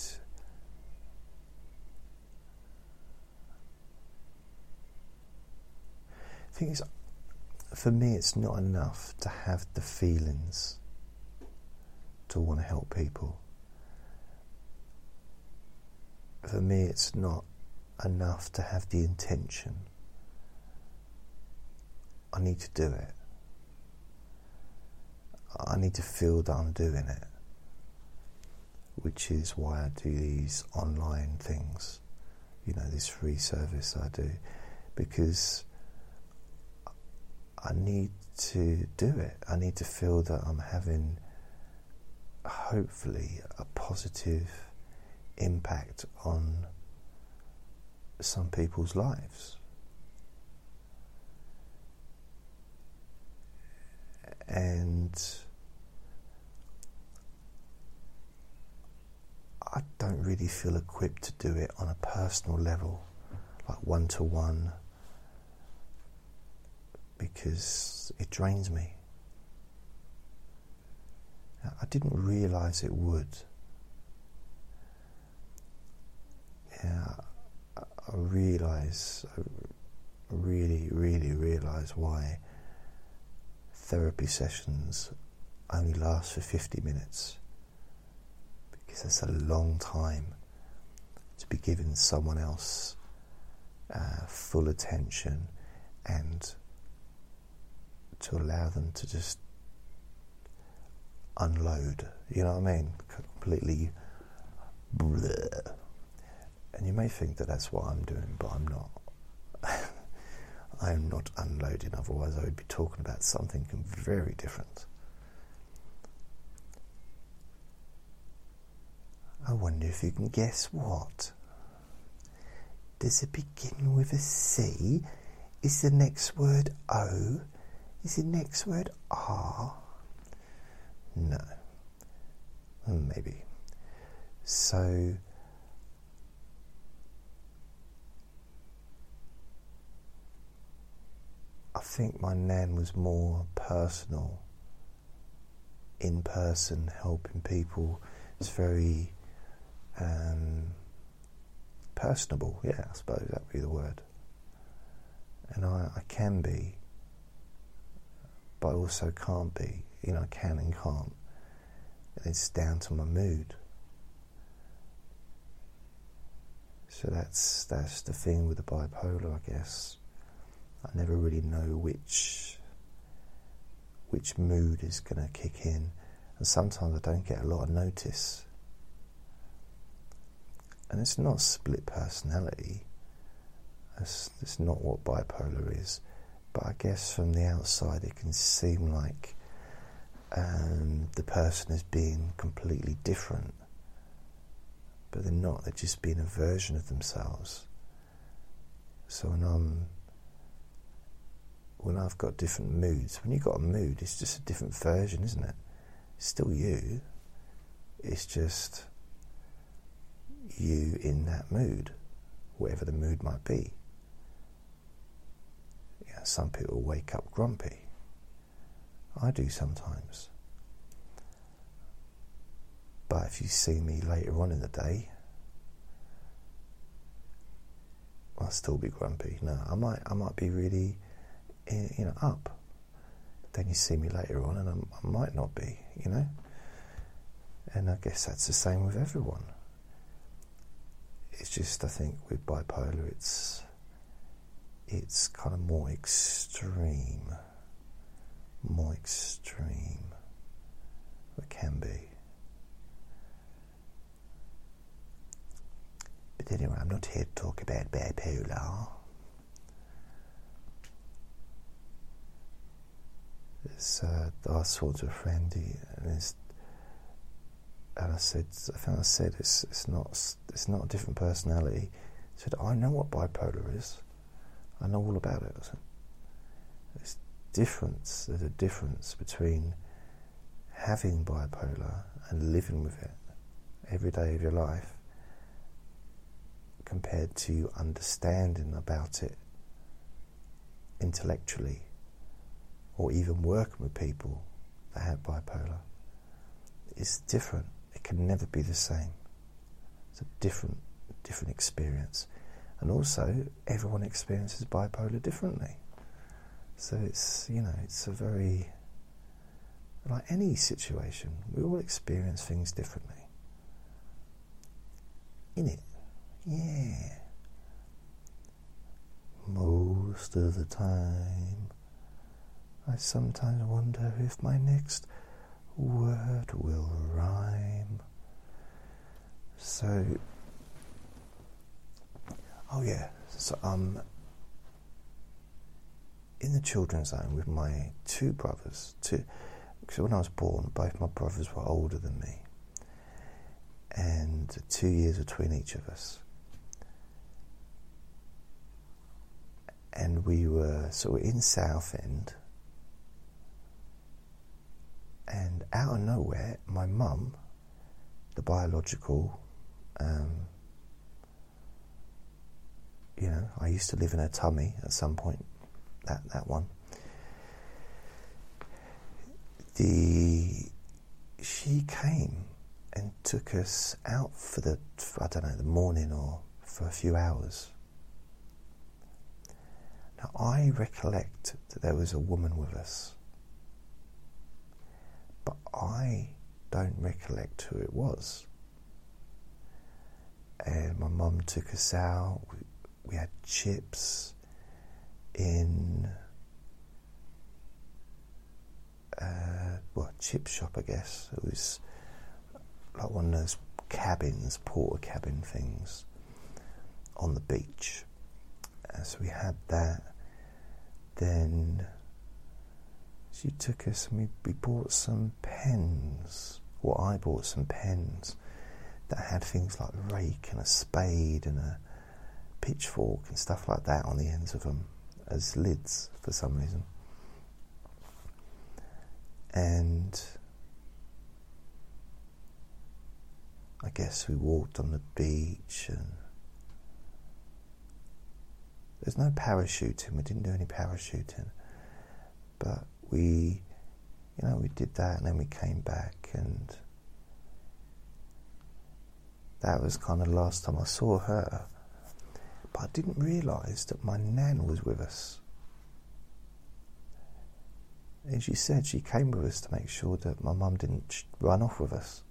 Thing is, for me, it's not enough to have the feelings to want to help people. For me, it's not enough to have the intention. I need to do it. I need to feel that I'm doing it, which is why I do these online things, you know, this free service I do, because I need to do it. I need to feel that I'm having, hopefully, a positive impact on some people's lives. And I don't really feel equipped to do it on a personal level, like one to one, because it drains me. I didn't realize it would. Yeah, I realize, I really, really realize why therapy sessions only last for 50 minutes because it's a long time to be giving someone else uh, full attention and to allow them to just unload. You know what I mean? Completely. Bleh. And you may think that that's what I'm doing, but I'm not. (laughs) I'm not unloading, otherwise, I would be talking about something very different. I wonder if you can guess what. Does it begin with a C? Is the next word O? Is the next word R? No. Hmm, maybe. So, I think my nan was more personal, in person, helping people. It's very um, personable, yeah, I suppose that would be the word. And I, I can be, but I also can't be. You know, I can and can't. And it's down to my mood. So that's that's the thing with the bipolar, I guess. I never really know which which mood is going to kick in, and sometimes I don't get a lot of notice and it's not split personality. That's, that's not what bipolar is. But I guess from the outside, it can seem like um, the person is being completely different. But they're not, they're just being a version of themselves. So when I'm when I've got different moods, when you've got a mood, it's just a different version, isn't it? It's still you. It's just you in that mood, whatever the mood might be. You know, some people wake up grumpy. I do sometimes. But if you see me later on in the day, I'll still be grumpy. No, I might, I might be really, eh, you know, up. Then you see me later on, and I, I might not be, you know. And I guess that's the same with everyone it's just I think with bipolar it's it's kind of more extreme more extreme it can be. But anyway I'm not here to talk about bipolar. It's uh, I to a and his and I said, I think I said it's it's not it's not a different personality. He said, I know what bipolar is. I know all about it. I said, There's difference. There's a difference between having bipolar and living with it every day of your life compared to understanding about it intellectually or even working with people that have bipolar. It's different. It can never be the same. It's a different, different experience. And also, everyone experiences bipolar differently. So it's, you know, it's a very, like any situation, we all experience things differently. In it, yeah. Most of the time, I sometimes wonder if my next word will rhyme. So, oh yeah, so I'm in the children's home with my two brothers. Two, because when I was born, both my brothers were older than me, and two years between each of us. And we were so in Southend and out of nowhere, my mum, the biological, um, you know, I used to live in her tummy at some point, that, that one. The, she came and took us out for the, I don't know, the morning or for a few hours. Now, I recollect that there was a woman with us but I don't recollect who it was. And my mum took us out. We, had chips in uh, what chip shop, I guess. It was like one of those cabins, Portakabin things on the beach. And so we had that, then she took us and we, we bought some pens. Well, I bought some pens that had things like rake and a spade and a pitchfork and stuff like that on the ends of them as lids for some reason. And I guess we walked on the beach and there's no parachuting, we didn't do any parachuting. But we, you know, we did that and then we came back and that was kind of the last time I saw her. But I didn't realise that my nan was with us. And she said she came with us to make sure that my mum didn't run off with us.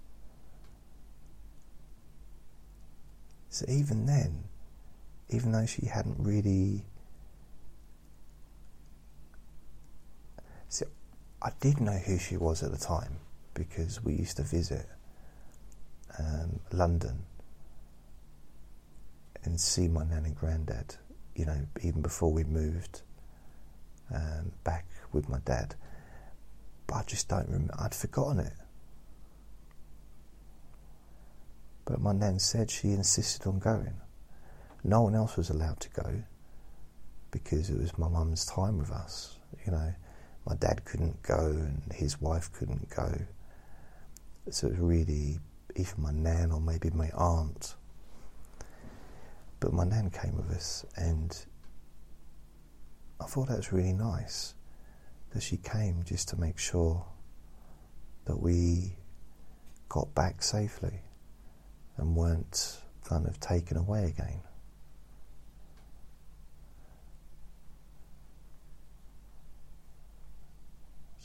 So even then, even though she hadn't really. See, I did know who she was at the time because we used to visit um, London and see my nan and granddad, you know, even before we moved um, back with my dad. But I just don't remember, I'd forgotten it. But my nan said she insisted on going. No one else was allowed to go because it was my mum's time with us. You know, my dad couldn't go and his wife couldn't go. So it was really either my nan or maybe my aunt. But my nan came with us, and I thought that was really nice that she came just to make sure that we got back safely and weren't kind of taken away again.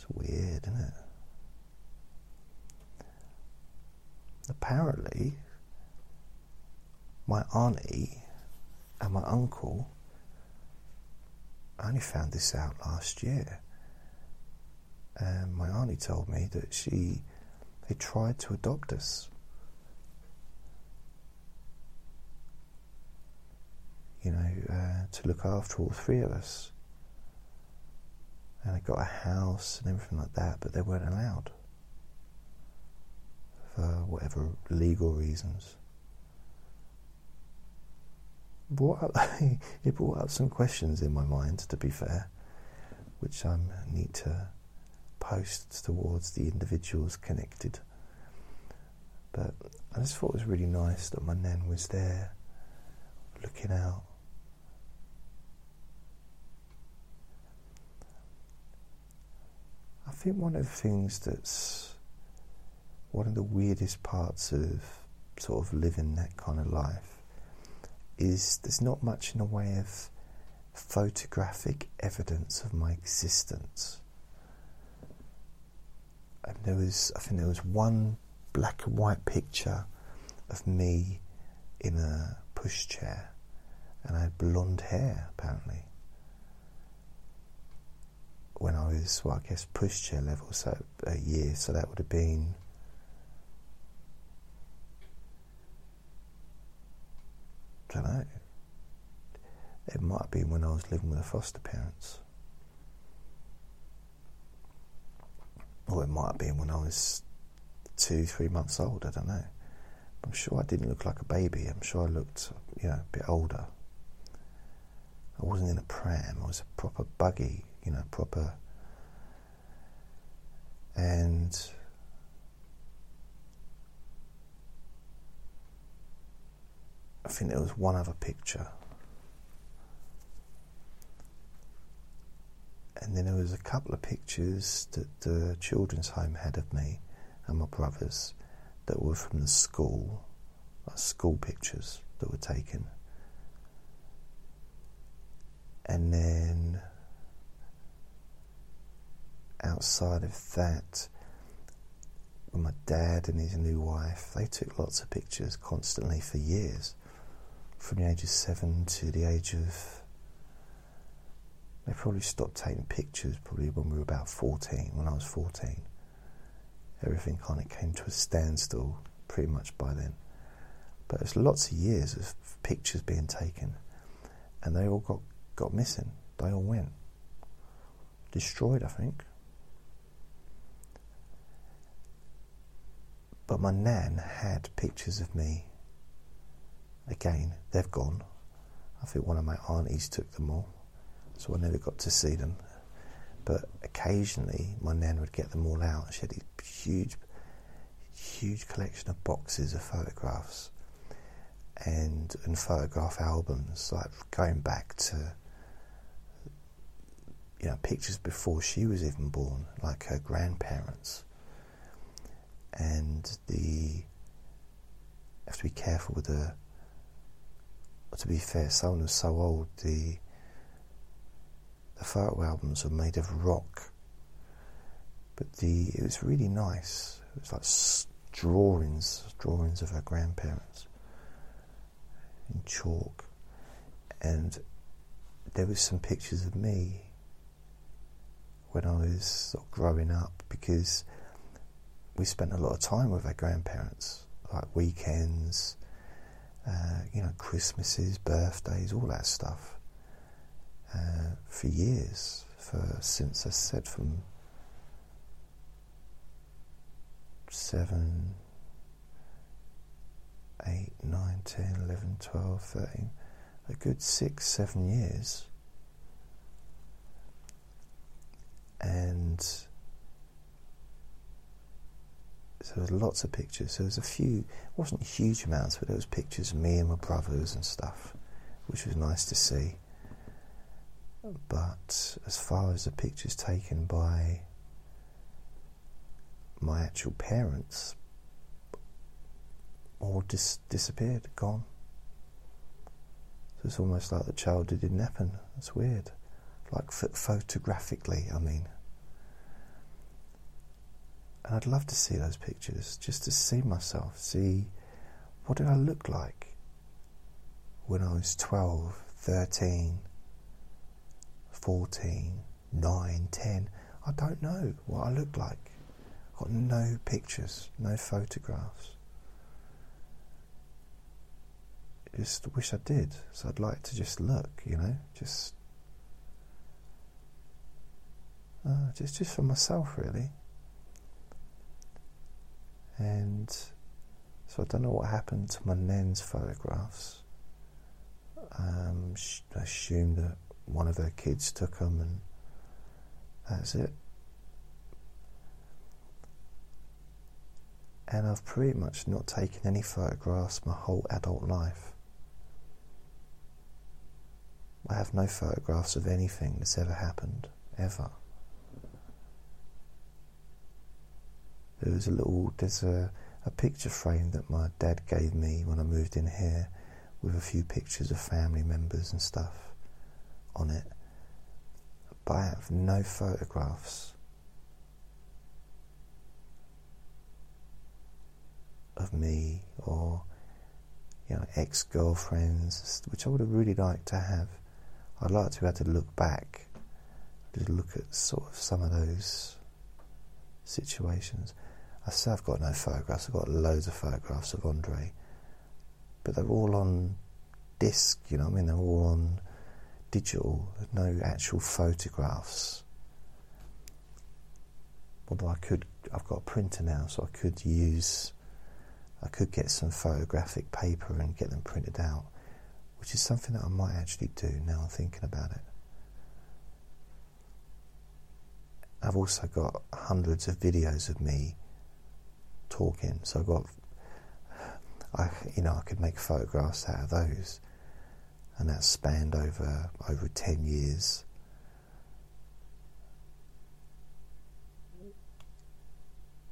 It's weird, isn't it? Apparently, my auntie and my uncle, I only found this out last year. And my auntie told me that she, they tried to adopt us. you know, uh, to look after all three of us. And they got a house and everything like that, but they weren't allowed for whatever legal reasons. Brought up, (laughs) it brought up some questions in my mind, to be fair, which I need to post towards the individuals connected. But I just thought it was really nice that my nan was there looking out think one of the things that's one of the weirdest parts of sort of living that kind of life is there's not much in the way of photographic evidence of my existence. And there was, I think there was one black and white picture of me in a pushchair, and I had blonde hair apparently when I was, well, I guess pushchair level, so a year, so that would have been. I don't know. It might have been when I was living with a foster parents. Or it might have been when I was two, three months old, I don't know. I'm sure I didn't look like a baby. I'm sure I looked, you know, a bit older. I wasn't in a pram, I was a proper buggy you know, proper. And I think there was one other picture. And then there was a couple of pictures that the children's home had of me and my brothers that were from the school, like school pictures that were taken. And then outside of that, with my dad and his new wife, they took lots of pictures constantly for years, from the age of seven to the age of. They probably stopped taking pictures probably when we were about 14, when I was 14. Everything kind of came to a standstill pretty much by then. But there's lots of years of pictures being taken, and they all got, got missing. They all went. destroyed, I think. But my nan had pictures of me. Again, they've gone. I think one of my aunties took them all, so I never got to see them. But occasionally, my nan would get them all out. She had a huge, huge collection of boxes of photographs and and photograph albums, like going back to you know pictures before she was even born, like her grandparents. And the have to be careful with the. To be fair, someone was so old. The the photo albums were made of rock, but the it was really nice. It was like drawings, drawings of her grandparents in chalk, and there was some pictures of me when I was sort of growing up because we spent a lot of time with our grandparents, like weekends, uh, you know, Christmases, birthdays, all that stuff, uh, for years. For since I said from seven, 8, 9, 10, 11, 12, 13, a good six, seven years. And so there's lots of pictures. So there's a few, it wasn't huge amounts, but there was pictures of me and my brothers and stuff, which was nice to see. But as far as the pictures taken by my actual parents, all dis- disappeared, gone. So it's almost like the childhood didn't happen. It's weird. Like photographically, I mean. And I'd love to see those pictures, just to see myself, see what did I look like when I was 12, 13, 14, 9, 10. I don't know what I looked like. Got no pictures, no photographs. just wish I did. So I'd like to just look, you know, just uh, just just for myself, really. And so I don't know what happened to my nan's photographs. Um, I assume that one of her kids took them, and that's it. And I've pretty much not taken any photographs my whole adult life. I have no photographs of anything that's ever happened, ever. There was a little, there's a, a picture frame that my dad gave me when I moved in here with a few pictures of family members and stuff on it. But I have no photographs of me or you know ex-girlfriends, which I would have really liked to have. I'd like to be able to look back, to look at sort of some of those situations. I say I've got no photographs, I've got loads of photographs of Andre, but they're all on disc, you know I mean? They're all on digital, no actual photographs. Although I could, I've got a printer now, so I could use, I could get some photographic paper and get them printed out which is something that I might actually do now I'm thinking about it. I've also got hundreds of videos of me talking, so I've got, I you know, I could make photographs out of those, and that spanned over over ten years.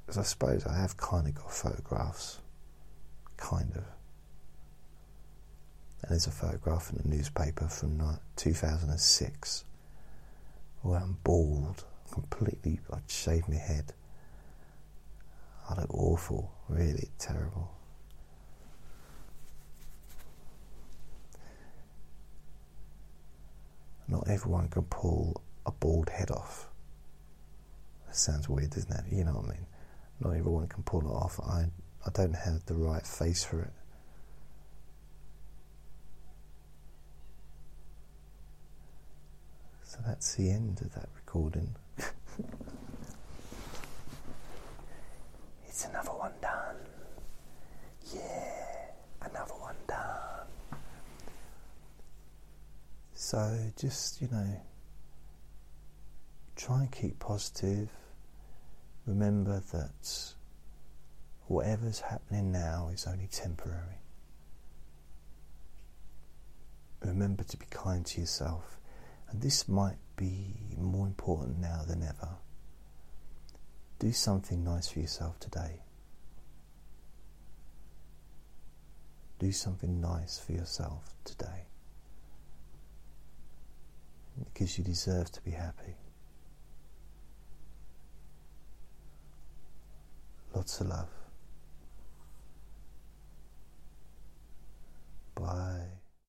Because I suppose I have kind of got photographs, kind of. And there's a photograph in the newspaper from 2006 where I'm bald, completely, I'd shaved my head. I look awful, really terrible. Not everyone can pull a bald head off. That sounds weird, doesn't it? You know what I mean? Not everyone can pull it off. I, I don't have the right face for it. So that's the end of that recording. It's another one done. Yeah, another one done. So just, you know, try and keep positive. Remember that whatever's happening now is only temporary. Remember to be kind to yourself, and this might be more important now than ever. Do something nice for yourself today. Do something nice for yourself today. Because you deserve to be happy. Lots of love. Bye.